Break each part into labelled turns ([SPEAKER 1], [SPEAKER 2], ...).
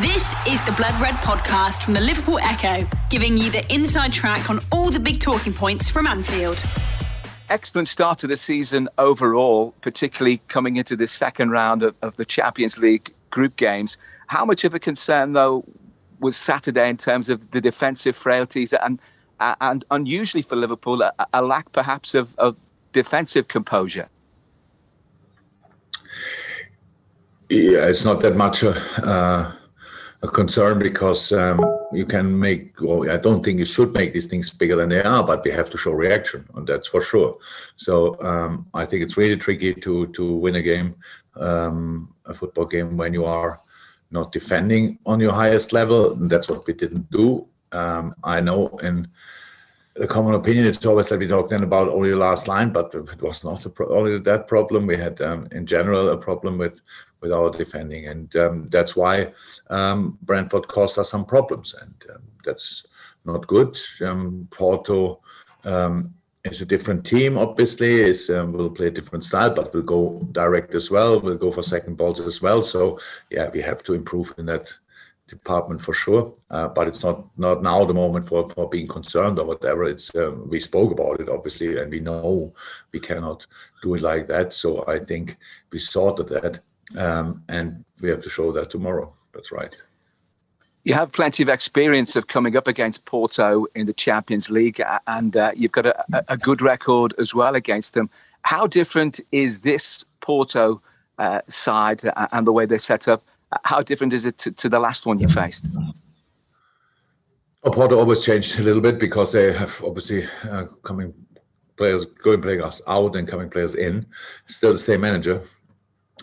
[SPEAKER 1] This is the Blood Red podcast from the Liverpool Echo, giving you the inside track on all the big talking points from Anfield.
[SPEAKER 2] Excellent start to the season overall, particularly coming into this second round of, of the Champions League group games. How much of a concern, though, was Saturday in terms of the defensive frailties and and unusually for Liverpool, a, a lack perhaps of, of defensive composure?
[SPEAKER 3] Yeah, it's not that much. Uh, a concern because um, you can make, well, I don't think you should make these things bigger than they are, but we have to show reaction, and that's for sure. So um, I think it's really tricky to to win a game, um, a football game, when you are not defending on your highest level. And that's what we didn't do. Um, I know in the common opinion it's always that we talk then about only the last line, but it was not pro- only that problem. We had um, in general a problem with with our defending, and um, that's why um, Brentford caused us some problems, and um, that's not good. Um, Porto um, is a different team, obviously. Is will play a different style, but we'll go direct as well. We'll go for second balls as well. So yeah, we have to improve in that department for sure. Uh, but it's not not now the moment for for being concerned or whatever. It's um, we spoke about it obviously, and we know we cannot do it like that. So I think we sorted that, um, and we have to show that tomorrow. That's right.
[SPEAKER 2] You have plenty of experience of coming up against Porto in the Champions League, and uh, you've got a, a, good record as well against them. How different is this Porto uh, side and the way they're set up how different is it to, to the last one you faced?
[SPEAKER 3] Porto always changed a little bit because they have obviously uh, coming players going players out and coming players in. Still the same manager.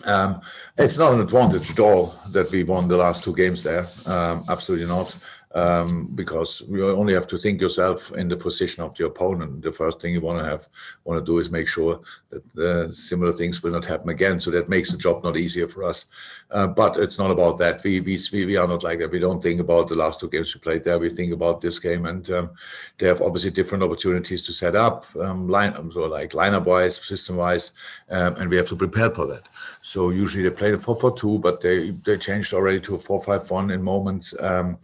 [SPEAKER 3] Um, it's not an advantage at all that we won the last two games there. Um, absolutely not um, because you only have to think yourself in the position of the opponent. The first thing you want to have want to do is make sure that similar things will not happen again. So that makes the job not easier for us. Uh, but it's not about that. We, we we are not like that. We don't think about the last two games we played there. We think about this game, and um, they have obviously different opportunities to set up um, line so like lineup wise, system wise, um, and we have to prepare for that. So usually they play the four four two, but they they changed already to a four five one in moments. Um,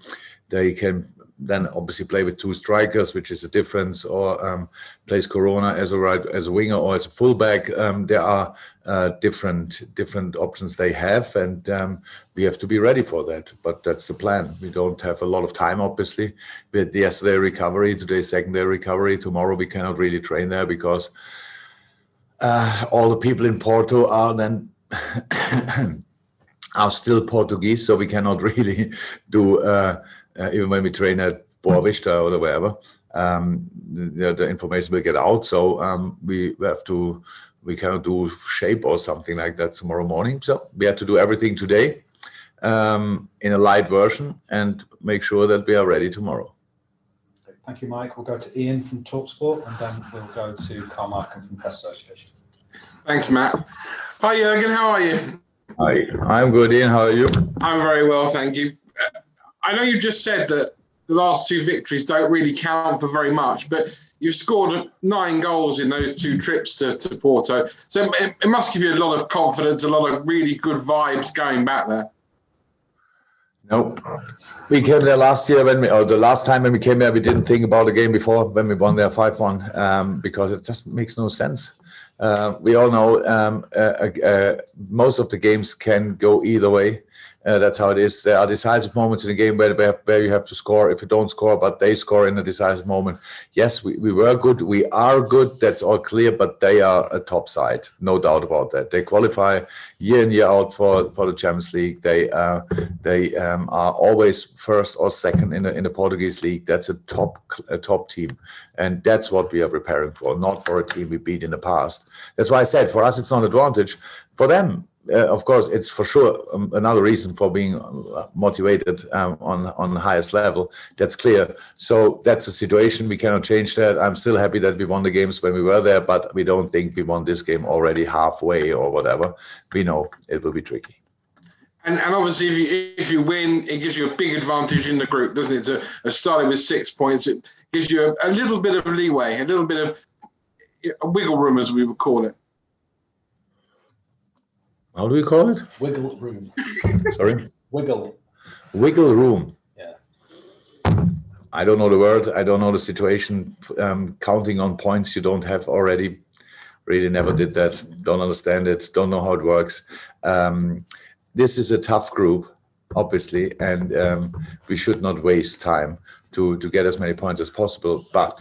[SPEAKER 3] they can then obviously play with two strikers, which is a difference, or um, plays Corona as a right as a winger or as a fullback. Um, there are uh, different different options they have, and um, we have to be ready for that. But that's the plan. We don't have a lot of time, obviously. With yesterday recovery, today secondary recovery. Tomorrow we cannot really train there because uh, all the people in Porto are then. Are still Portuguese, so we cannot really do uh, uh, even when we train at Boa Vista or wherever, um, the, the, information will get out. So um, we have to, we cannot do shape or something like that tomorrow morning. So we have to do everything today um, in a light version and make sure that we are ready tomorrow.
[SPEAKER 4] Thank you, Mike. We'll go to Ian from Talksport and then we'll go to Carl Markham from Press Association.
[SPEAKER 5] Thanks, Matt. Hi, Jurgen. How are you?
[SPEAKER 3] Hi, I'm good, Ian. How are you?
[SPEAKER 5] I'm very well, thank you. I know you just said that the last two victories don't really count for very much, but you've scored nine goals in those two trips to, to Porto. So it, it, must give you a lot of confidence, a lot of really good vibes going back there.
[SPEAKER 3] Nope. We came there last year when we, or the last time when we came there, we didn't think about the game before when we won there 5 1 um, because it just makes no sense. Uh, we all know um, uh, uh, most of the games can go either way. Uh, that's how it is. There are decisive moments in the game where, where you have to score. If you don't score, but they score in a decisive moment. Yes, we, we were good. We are good. That's all clear. But they are a top side, no doubt about that. They qualify year in year out for, for the Champions League. They uh, they um, are always first or second in the in the Portuguese league. That's a top a top team, and that's what we are preparing for. Not for a team we beat in the past. That's why I said for us it's not an advantage. For them, uh, of course, it's for sure um, another reason for being uh, motivated um, on on the highest level. That's clear. So that's a situation we cannot change that. I'm still happy that we won the games when we were there, but we don't think we won this game already halfway or whatever. We know it will be tricky.
[SPEAKER 5] And, and obviously, if you if you win, it gives you a big advantage in the group, doesn't it? To uh, starting with six points, it gives you a, a little bit of leeway, a little bit of wiggle room, as we would call it.
[SPEAKER 3] How do we call it?
[SPEAKER 4] Wiggle room.
[SPEAKER 3] Sorry?
[SPEAKER 4] Wiggle.
[SPEAKER 3] wiggle room.
[SPEAKER 4] Yeah.
[SPEAKER 3] I don't know the word. I don't know the situation. Um, counting on points you don't have already. Really never did that. Don't understand it. Don't know how it works. Um, this is a tough group, obviously, and um, we should not waste time to to get as many points as possible. But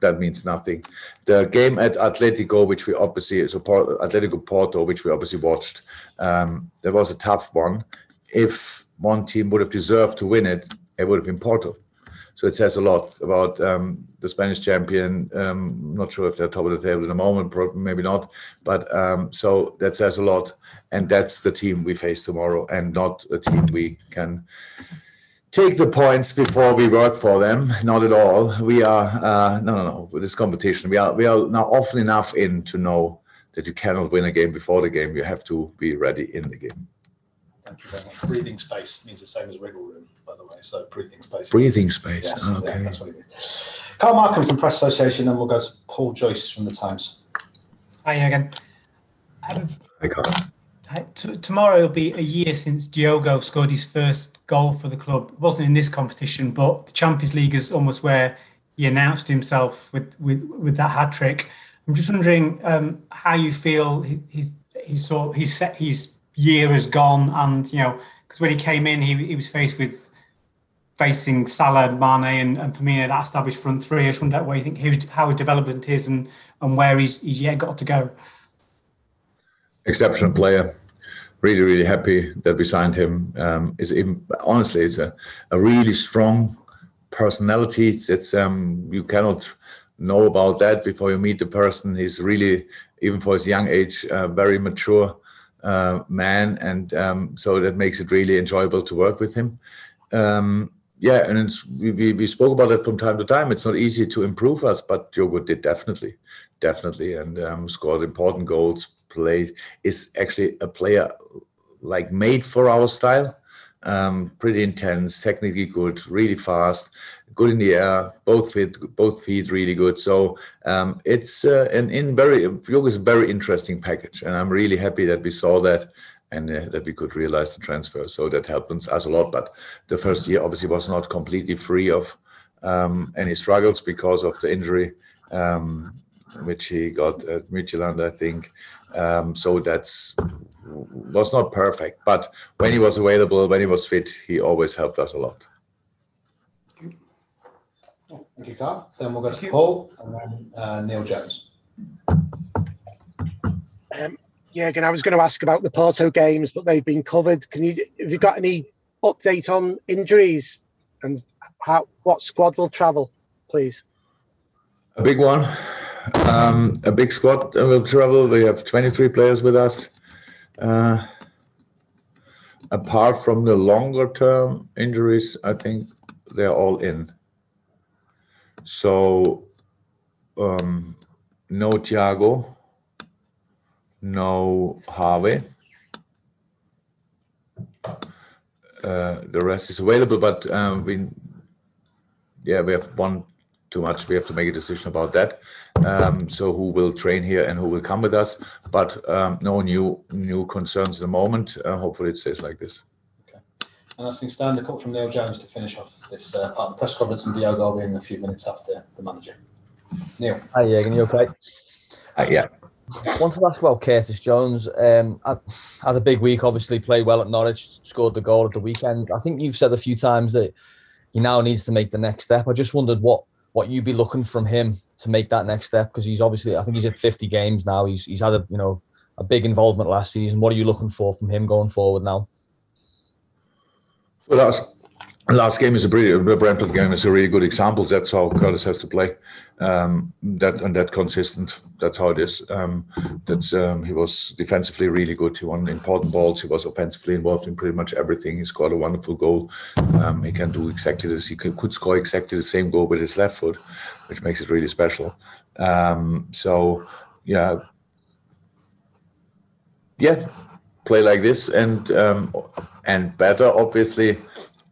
[SPEAKER 3] that means nothing. The game at Atletico, which we obviously so Atletico Porto, which we obviously watched, um, that was a tough one. If one team would have deserved to win it, it would have been Porto. So it says a lot about um, the Spanish champion. Um, not sure if they're top of the table at the moment, maybe not. But um, so that says a lot, and that's the team we face tomorrow, and not a team we can take the points before we work for them. Not at all. We are uh, no, no, no. With this competition, we are we are now often enough in to know that you cannot win a game before the game. You have to be ready in the game.
[SPEAKER 4] Thank you very much. Breathing space means the same as wiggle room, by the way. So breathing space.
[SPEAKER 3] Breathing space.
[SPEAKER 4] Yes,
[SPEAKER 3] okay.
[SPEAKER 4] yeah, that's what it means. Carl Markham from Press Association, and we'll go to Paul Joyce from the Times.
[SPEAKER 6] Hi again.
[SPEAKER 3] Um, Hi, Carl.
[SPEAKER 6] T- tomorrow will be a year since Diogo scored his first goal for the club. It wasn't in this competition, but the Champions League is almost where he announced himself with with, with that hat trick. I'm just wondering um, how you feel his his sort his set his year has gone, and you know because when he came in, he he was faced with facing Salah, Mane, and, and Firmino, that established front three. I just wonder what you think his, how his development is and and where he's he's yet got to go
[SPEAKER 3] exceptional player. Really, really happy that we signed him. Um, is honestly, it's a, a really strong personality. It's, it's um, you cannot know about that before you meet the person. He's really, even for his young age, a very mature uh, man, and um, so that makes it really enjoyable to work with him. Um, yeah, and we, we, spoke about it from time to time. It's not easy to improve us, but Diogo did definitely, definitely, and um, scored important goals, play is actually a player like made for our style. Um, pretty intense, technically good, really fast, good in the air, both feet, both feet really good. So um, it's uh, an in very yoga is a very interesting package, and I'm really happy that we saw that and uh, that we could realize the transfer. So that helped us a lot. But the first year obviously was not completely free of um, any struggles because of the injury. Um, which he got at Midtjylland, I think. Um, so that's was not perfect, but when he was available, when he was fit, he always helped us a lot.
[SPEAKER 4] Thank you, Carl. Then we'll go to Paul and then uh, Neil Jones.
[SPEAKER 7] Um, yeah, again, I was going to ask about the Porto games, but they've been covered. Can you have you got any update on injuries and how what squad will travel, please?
[SPEAKER 3] A big one. Um, a big squad will travel. We have 23 players with us. Uh, apart from the longer term injuries, I think they're all in. So, um, no Thiago, no Harvey. Uh, the rest is available, but um, we, yeah, we have one too much. We have to make a decision about that. Um, so who will train here and who will come with us? But um, no new new concerns at the moment. Uh, hopefully it stays like this.
[SPEAKER 4] Okay. And as things stand, the call from Neil Jones to finish off this uh, part of the press conference, and Diogo will be in a few minutes after the manager. Neil.
[SPEAKER 8] Hi, Jürgen. You okay?
[SPEAKER 3] Uh, yeah.
[SPEAKER 8] Want to ask about Curtis Jones. Um, had a big week. Obviously, played well at Norwich. Scored the goal at the weekend. I think you've said a few times that he now needs to make the next step. I just wondered what what you'd be looking from him to make that next step because he's obviously I think he's at 50 games now. He's he's had a you know a big involvement last season. What are you looking for from him going forward now?
[SPEAKER 3] Well, that's last game is a pretty the Brentford game is a really good example. That's how Curtis has to play. Um, that and that consistent. That's how it is. Um, that's um, he was defensively really good. He won important balls. He was offensively involved in pretty much everything. He scored a wonderful goal. Um, he can do exactly this. He could, could, score exactly the same goal with his left foot, which makes it really special. Um, so yeah, yeah, play like this and um, and better obviously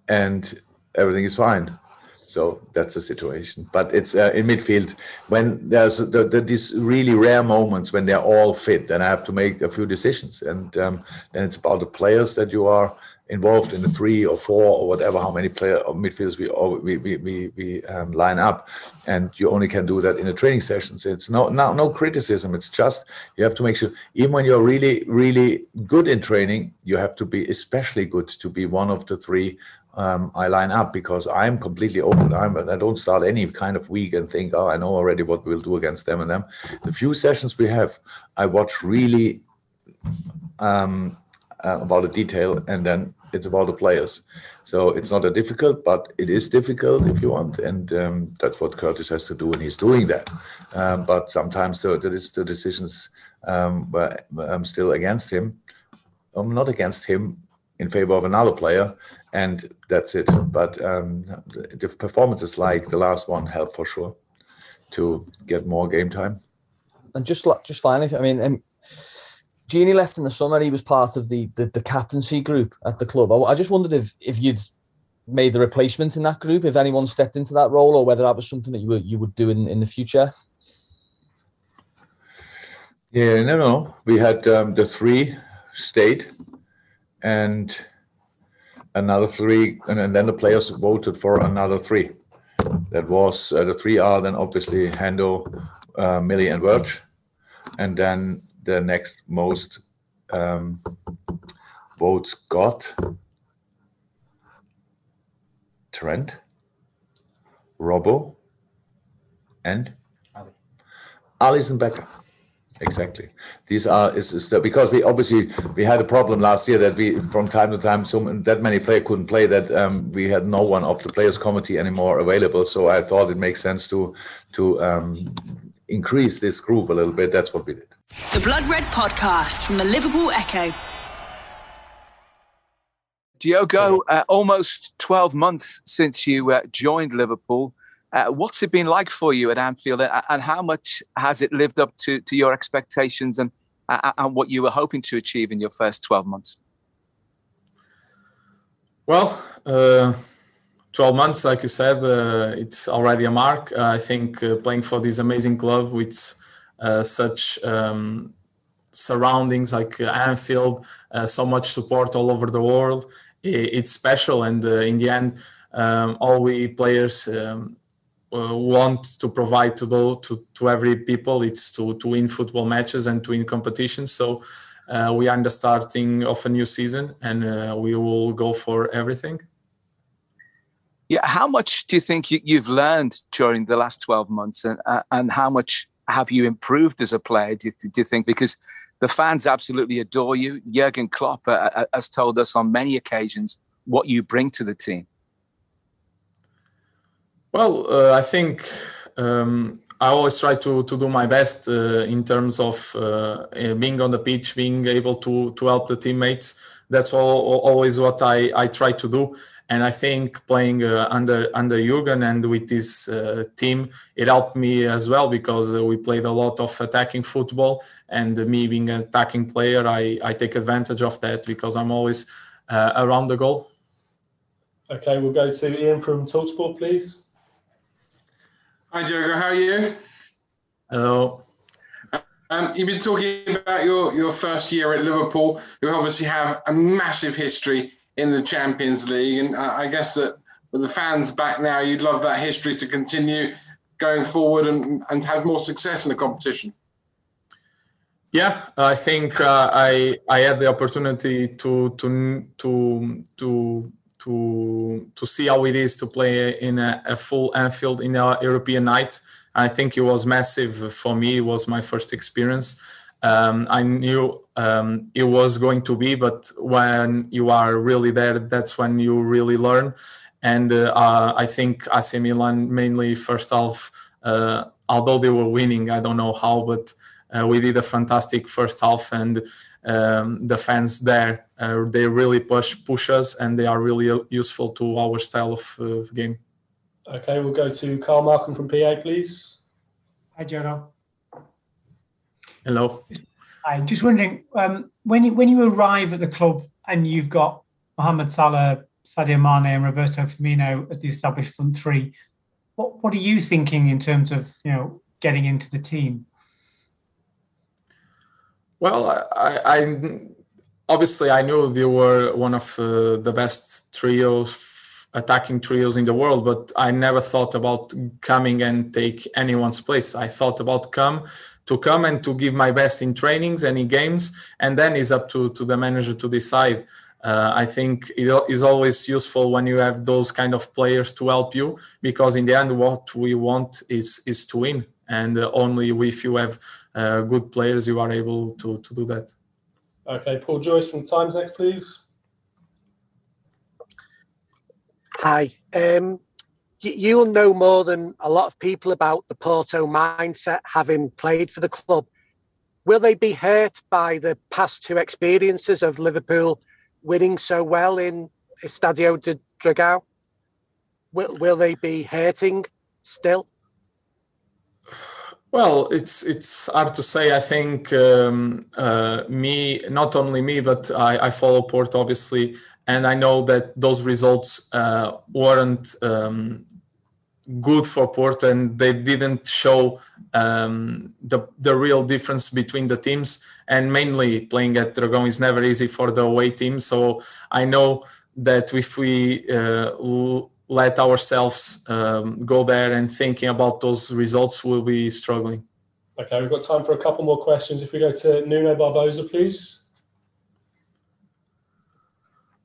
[SPEAKER 3] and everything is fine. So that's the situation. But it's uh, in midfield when there's the, the, these really rare moments when they're all fit, and I have to make a few decisions. And um, then it's about the players that you are involved in the three or four or whatever, how many player or midfielders we we we we, we um, line up, and you only can do that in the training sessions. It's no no no criticism. It's just you have to make sure even when you're really really good in training, you have to be especially good to be one of the three um, I line up because I'm completely open. I'm, I don't start any kind of week and think, oh, I know already what we'll do against them and them. The few sessions we have, I watch really um, uh, about the detail, and then it's about the players. So it's not a difficult, but it is difficult if you want, and um, that's what Curtis has to do, and he's doing that. Um, but sometimes the, the, the decisions um, were um, still against him. I'm not against him in favor of another player, and that's it. But um, the performances like the last one help for sure to get more game time.
[SPEAKER 8] And just just finally, I mean, um, Gini left in the summer. He was part of the, the, the captaincy group at the club. I, I, just wondered if if you'd made the replacement in that group, if anyone stepped into that role, or whether that was something that you would you would do in, in the future.
[SPEAKER 3] Yeah, no, no. We had um, the three stayed, and another three, and, then the players voted for another three. That was uh, the three are then obviously Hendo, uh, Millie, and Verge, and then the next most um, votes got Trent, Robbo, and Alisson Becker. Exactly. These are is, is the, because we obviously we had a problem last year that we from time to time so that many players couldn't play that um, we had no one of the players committee anymore available. So I thought it makes sense to to um, increase this group a little bit. That's what we did.
[SPEAKER 1] The Blood Red Podcast from the Liverpool Echo.
[SPEAKER 2] Diogo, uh, almost 12 months since you uh, joined Liverpool. Uh, what's it been like for you at Anfield, and how much has it lived up to, to your expectations and, and what you were hoping to achieve in your first 12 months?
[SPEAKER 9] Well, uh, 12 months, like you said, uh, it's already a mark. Uh, I think playing for this amazing club with such um, surroundings like Anfield, so much support all over the world, it's special. And in the end, um, all we players um, uh, want to provide to, the, to to every people it's to to win football matches and to win competitions. So uh, we are in the starting of a new season and uh, we will go for everything.
[SPEAKER 2] Yeah how much do you think you, have learned during the last 12 months and uh, and how much have you improved as a player do you, do you think? Because the fans absolutely adore you. Jurgen klopp uh, has told us on many occasions what you bring to the team
[SPEAKER 9] well, uh, I think um, I always try to, to do my best uh, in terms of uh, eh, being on the pitch, being able to, to help the teammates. That's all, always what I, I try to do. And I think playing uh, under under Jurgen and with this uh, team, it helped me as well because uh, we played a lot of attacking football. And me being an attacking player, I, I take advantage of that because I'm always around the goal.
[SPEAKER 4] Okay, we'll go to Ian from Talksport, please.
[SPEAKER 5] Hi, Diogo. How are you?
[SPEAKER 9] Hello.
[SPEAKER 5] Um, you've been talking about your, your first year at Liverpool. You obviously have a massive history in the Champions League, and I guess that with the fans back now, you'd love that history to continue going forward and, and have more success in the competition.
[SPEAKER 9] Yeah, I think uh, I I had the opportunity to to to to to to see how it is to play in a, a full Anfield in a European night. I think it was massive for me. It was my first experience. Um, I knew um, it was going to be, but when you are really there, that's when you really learn. And uh, uh, I think AC Milan mainly first half, uh, although they were winning, I don't know how, but uh, we did a fantastic first half, and um, the fans there. Uh, they really push push us and they are really useful to our style of uh, game.
[SPEAKER 4] Okay we'll go to carl markham from pa please.
[SPEAKER 6] Hi Jono.
[SPEAKER 9] hello.
[SPEAKER 6] I'm just wondering um, when you when you arrive at the club and you've got mohamed salah sadio mane and roberto firmino as the established front three what what are you thinking in terms of you know getting into the team
[SPEAKER 9] well, I, I obviously I knew they were one of uh, the best trios, attacking trios in the world, but I never thought about coming and take anyone's place. I thought about come to come and to give my best in trainings and in games, and then it's up to to the manager to decide. Uh, I think it is always useful when you have those kind of players to help you because in the end, what we want is is to win, and uh, only if you have uh, good players, you are able to to do that.
[SPEAKER 4] Okay, Paul Joyce from Times next, please.
[SPEAKER 7] Hi. Um, you'll know more than a lot of people about the Porto mindset, having played for the club. Will they be hurt by the past two experiences of Liverpool winning so well in Estadio de Dragao? Will, will they be hurting still?
[SPEAKER 9] Well, it's it's hard to say. I think um, uh, me, not only me, but I, I, follow Port obviously, and I know that those results uh, weren't um, good for Port, and they didn't show um, the the real difference between the teams. And mainly playing at Dragão is never easy for the away team. So I know that if we uh, let ourselves um, go there and thinking about those results, we'll be struggling.
[SPEAKER 4] Okay, we've got time for a couple more questions. If we go to Nuno Barbosa, please.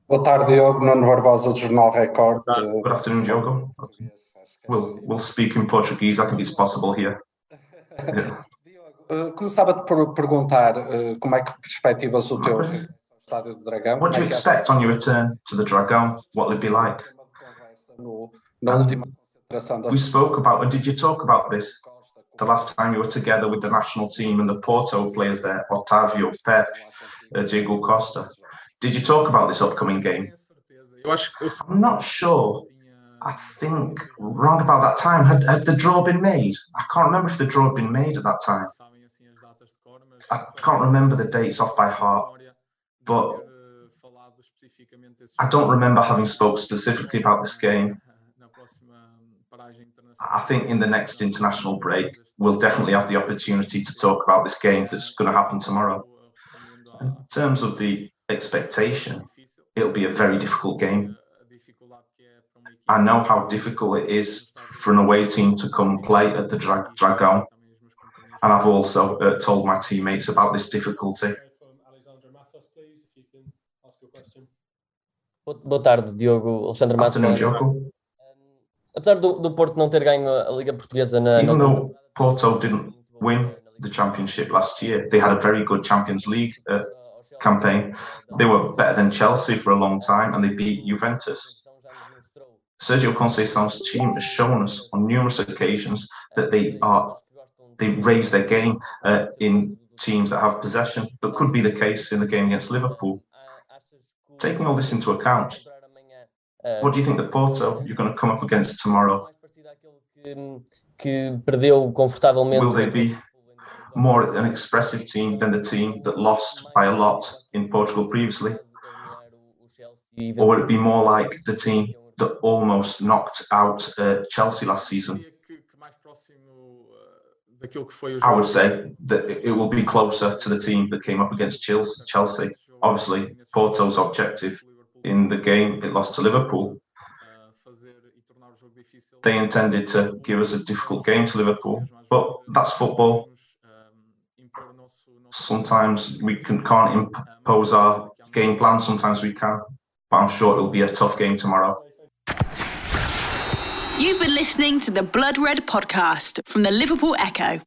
[SPEAKER 10] Boa tarde, Diogo. Nuno Barbosa, Jornal Record.
[SPEAKER 11] Good afternoon, Diogo. We'll, we'll speak in Portuguese. I think it's possible here.
[SPEAKER 10] Yeah. Uh, começava por perguntar uh, como é que perspectivas o teu estádio do Dragão.
[SPEAKER 11] What do you expect on your return to the Dragão? What will it be like? We spoke about, did you talk about this the last time you were together with the national team and the Porto players there, Otavio, Pep, uh, Diogo Costa? Did you talk about this upcoming game? I'm not sure. I think wrong about that time. Had, had the draw been made? I can't remember if the draw had been made at that time. I can't remember the dates off by heart, but I don't remember having spoke specifically about this game. I think in the next international break, we'll definitely have the opportunity to talk about this game that's going to happen tomorrow. In terms of the expectation, it'll be a very difficult game. I know how difficult it is for an away team to come play at the Dra- Dragon. And I've also uh, told my teammates about this difficulty.
[SPEAKER 12] Boa tarde, Diogo. Alexandre Matos. Apesar do, do Porto não ter ganho a Liga Portuguesa na.
[SPEAKER 11] Even though Porto didn't win the championship last year, they had a very good Champions League uh, campaign. They were better than Chelsea for a long time, and they beat Juventus. Sergio Conceição's team has shown us on numerous occasions that they are they raise their game uh, in teams that have possession, but could be the case in the game against Liverpool. Taking all this into account, uh, what do you think the Porto uh, you're going to come up against tomorrow?
[SPEAKER 12] Que perdeu confortavelmente.
[SPEAKER 11] Will they be more an expressive team than the team that lost by a lot in Portugal previously? Or would it be more like the team that almost knocked out uh, Chelsea last season? I would say that it will be closer to the team that came up against Chelsea. Obviously, Porto's objective in the game it lost to Liverpool. They intended to give us a difficult game to Liverpool, but that's football. Sometimes we can, can't impose our game plan, sometimes we can, but I'm sure it'll be a tough game tomorrow.
[SPEAKER 1] You've been listening to the Blood Red podcast from the Liverpool Echo.